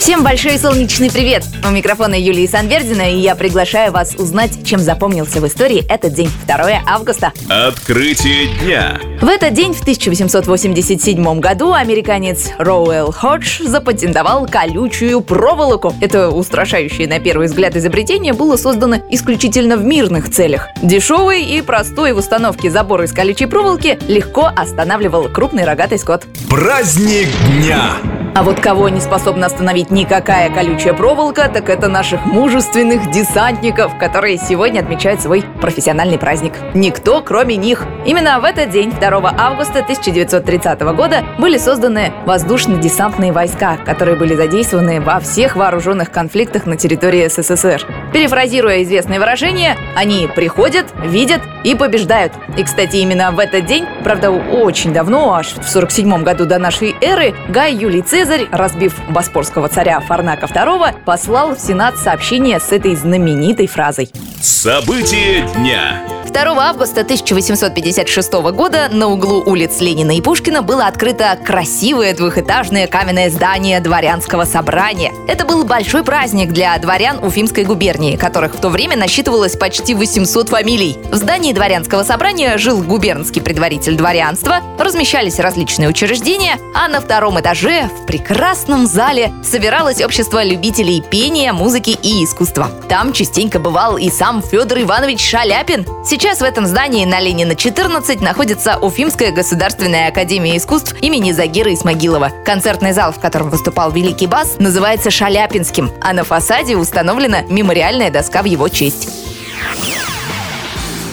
Всем большой солнечный привет! У микрофона Юлии Санвердина, и я приглашаю вас узнать, чем запомнился в истории этот день, 2 августа. Открытие дня. В этот день, в 1887 году, американец Роуэлл Ходж запатентовал колючую проволоку. Это устрашающее на первый взгляд изобретение было создано исключительно в мирных целях. Дешевый и простой в установке забор из колючей проволоки легко останавливал крупный рогатый скот. Праздник дня. А вот кого не способна остановить никакая колючая проволока, так это наших мужественных десантников, которые сегодня отмечают свой профессиональный праздник. Никто, кроме них. Именно в этот день, 2 августа 1930 года, были созданы воздушно-десантные войска, которые были задействованы во всех вооруженных конфликтах на территории СССР. Перефразируя известное выражение, они приходят, видят и побеждают. И, кстати, именно в этот день, правда, очень давно, аж в 47 году до нашей эры, Гай Юлий Цезарь, разбив боспорского царя Фарнака II, послал в Сенат сообщение с этой знаменитой фразой. События дня. 2 августа 1856 года на углу улиц Ленина и Пушкина было открыто красивое двухэтажное каменное здание дворянского собрания. Это был большой праздник для дворян Уфимской губернии, которых в то время насчитывалось почти 800 фамилий. В здании дворянского собрания жил губернский предваритель дворянства, размещались различные учреждения, а на втором этаже, в прекрасном зале, собиралось общество любителей пения, музыки и искусства. Там частенько бывал и сам Федор Иванович Шаляпин. Сейчас в этом здании на Ленина 14 находится Уфимская государственная академия искусств имени Загира Исмагилова. Концертный зал, в котором выступал великий бас, называется Шаляпинским, а на фасаде установлена мемориальная доска в его честь.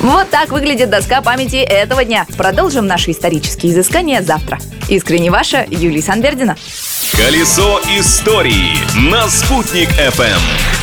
Вот так выглядит доска памяти этого дня. Продолжим наши исторические изыскания завтра. Искренне ваша Юлия Санвердина. Колесо истории на «Спутник FM.